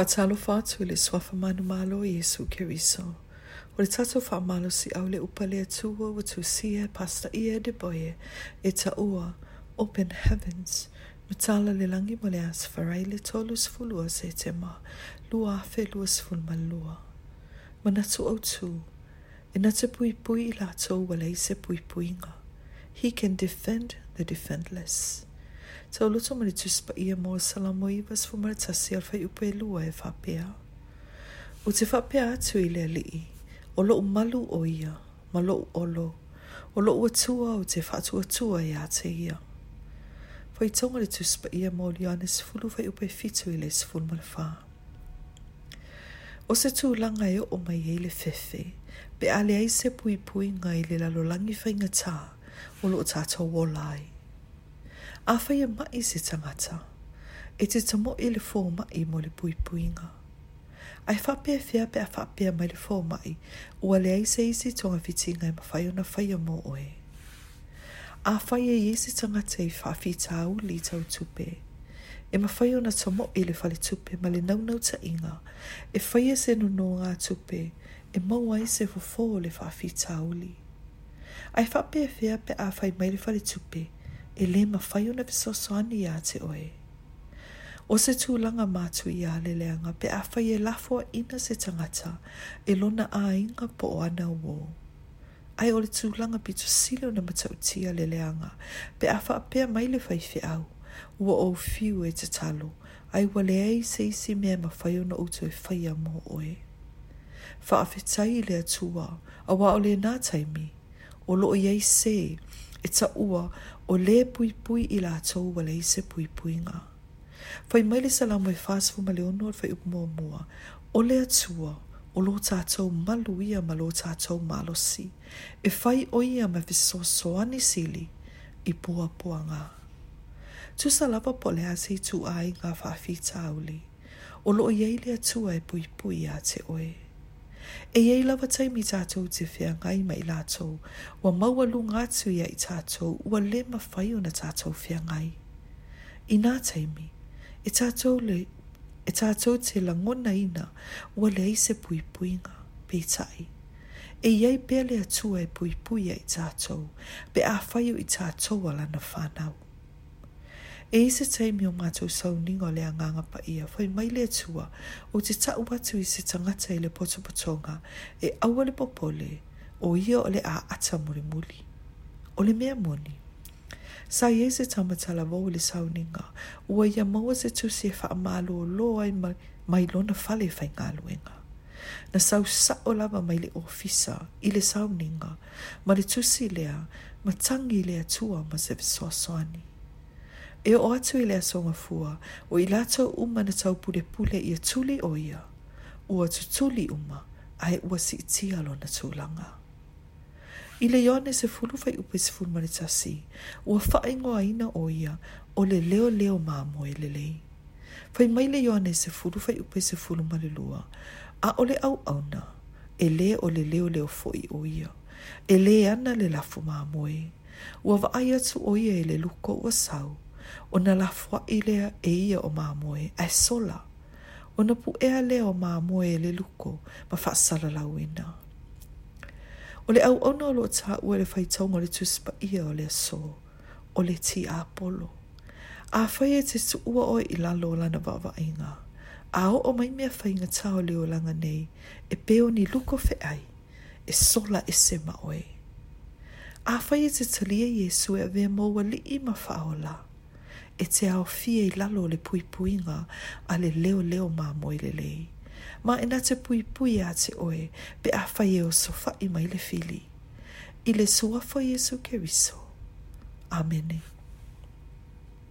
Fatalo fatu le swafa manu malo Yesu keriso. O le tato fa malo si au le upa le atua wa tu sia pasta ia de boye e ta ua open heavens. Mutala le langi mo le as farai le tolu sfulua se te ma lua afe lua sful malua. Manatu au tu e na te pui pui i lato wale i se pui puinga. He can defend the defendless. Tau luto mani tuspa ia mō salamo i was fumara tasi alfa i lua e whapea. O te whapea atu i lea lii, o lo malu o ia, ma loo olo, o loo atua o te whatu atua i a te ia. i tonga le tuspa ia mō liane sifulu whai upe fitu i le sifulu malafaa. O se langa e o mai e le fefe, pe ale ai se pui pui ngai le lalolangi whainga tā, o loo tātou o lai. Awha ia mai se tangata. E te tamo i e le fō mai mo le pui puinga. Ai whapea whea pe a whapea mai le fō mai. Ua le aise i se tonga whiti ngai ma whai ona whai mō oe. A whai e iese tangata i whawhi tāu li tau tupe. E ma whai ona tamo i e le whale tupe ma le naunau ta inga. E whai e se nono ngā tupe e mau ai se fō fō le whawhi tāu li. Ai whapea whea pe a whai mai le whale tupe. Ai whapea whea pe a whai mai le whale tupe e le mawhai o na fisoso ani a te oe. O se tūlanga mātu i a le leanga, pe a whai e lafo ina se tangata, e lona a inga po o ana uo. Ai o le tūlanga pi tu sile o na matau le leanga, pe a wha apea mai le whai fi au, ua o fiu e te talo, ai wa le ei se isi mea ma whai o na utu e whai a mō oe. Wha a whetai le atua, a wa o le nātai mi, o lo o iei se, e ta ua o le pui pui i la tau wale i se pui pui ngā. Fai mai le salamu e fāsifu ma le onua fai upu mua mua, o le atua o lo tātou malu ia ma lo tātou malosi, e fai o ia ma viso soani sili i pua pua ngā. Tu salapa po le ase i tu ai ngā whaafi tāuli, o lo iei le atua e pui pui a te oe e ei lava mi tātou te whea ngai mai lātou, wa maua lunga atu ia i tātou, wa le mawhai o na tātou whea ngai. I nā taimi, e tātou, le, e tātou te langona ina, wa le se pui puinga, pētai. E iei pēle atua e pui pui ia i tātou, pe a whaio i tātou ala na whanau. E se teimi o ngātou sauninga le anganga pa ia, whai mai le atua, o te tau watu i se tangata i le potopotonga, e awa le popole, o ia o le a ata muri muli. O le mea moni. Sa ye se tamata la vau le sauninga, ua ia maua se tu se wha amalo o loa i mai lona fale whai ngā Na sau sa o lava mai le ofisa i le sauninga, ma le tusi lea, ma tangi lea tua ma se visoa soani e o atu i lea songa fua, o i lato umana tau pule pule i a tuli o ia, ua tutuli uma, ai ua si iti alo na tūlanga. I le yone se fulu fai upe se fulu manitasi, ua fai ngoa ina o ia, o le leo leo mamo e lele. Fai mai le yone se fulu fai upe se fulu manilua, a o le au au na, e le o le leo leo foi o ia, e le ana le lafu mamo e, ua vaai atu o ia e le luko ua sau, o na la fwa ilea e ia o mamoe a sola o na pu ea lea o mamoe e le luko ma fa sala la wina o le au au na lo ta ua e le fai taunga le tuspa ia o le so o le ti a polo a fai e te su ua oi i lalo o lana vava inga a o o mai mea fai ngata o le o langa nei e peo ni luko fe ai e sola e se maoe a fai e te talia Yesu e ave mo wali i ma faola o e te ao fie i lalo le pui puinga a le leo leo mā moile le. Ma ina te pui pui a te oe, pe a fai eo so fa i mai le fili. I le sua fai Jesu keriso. Amene. Amene.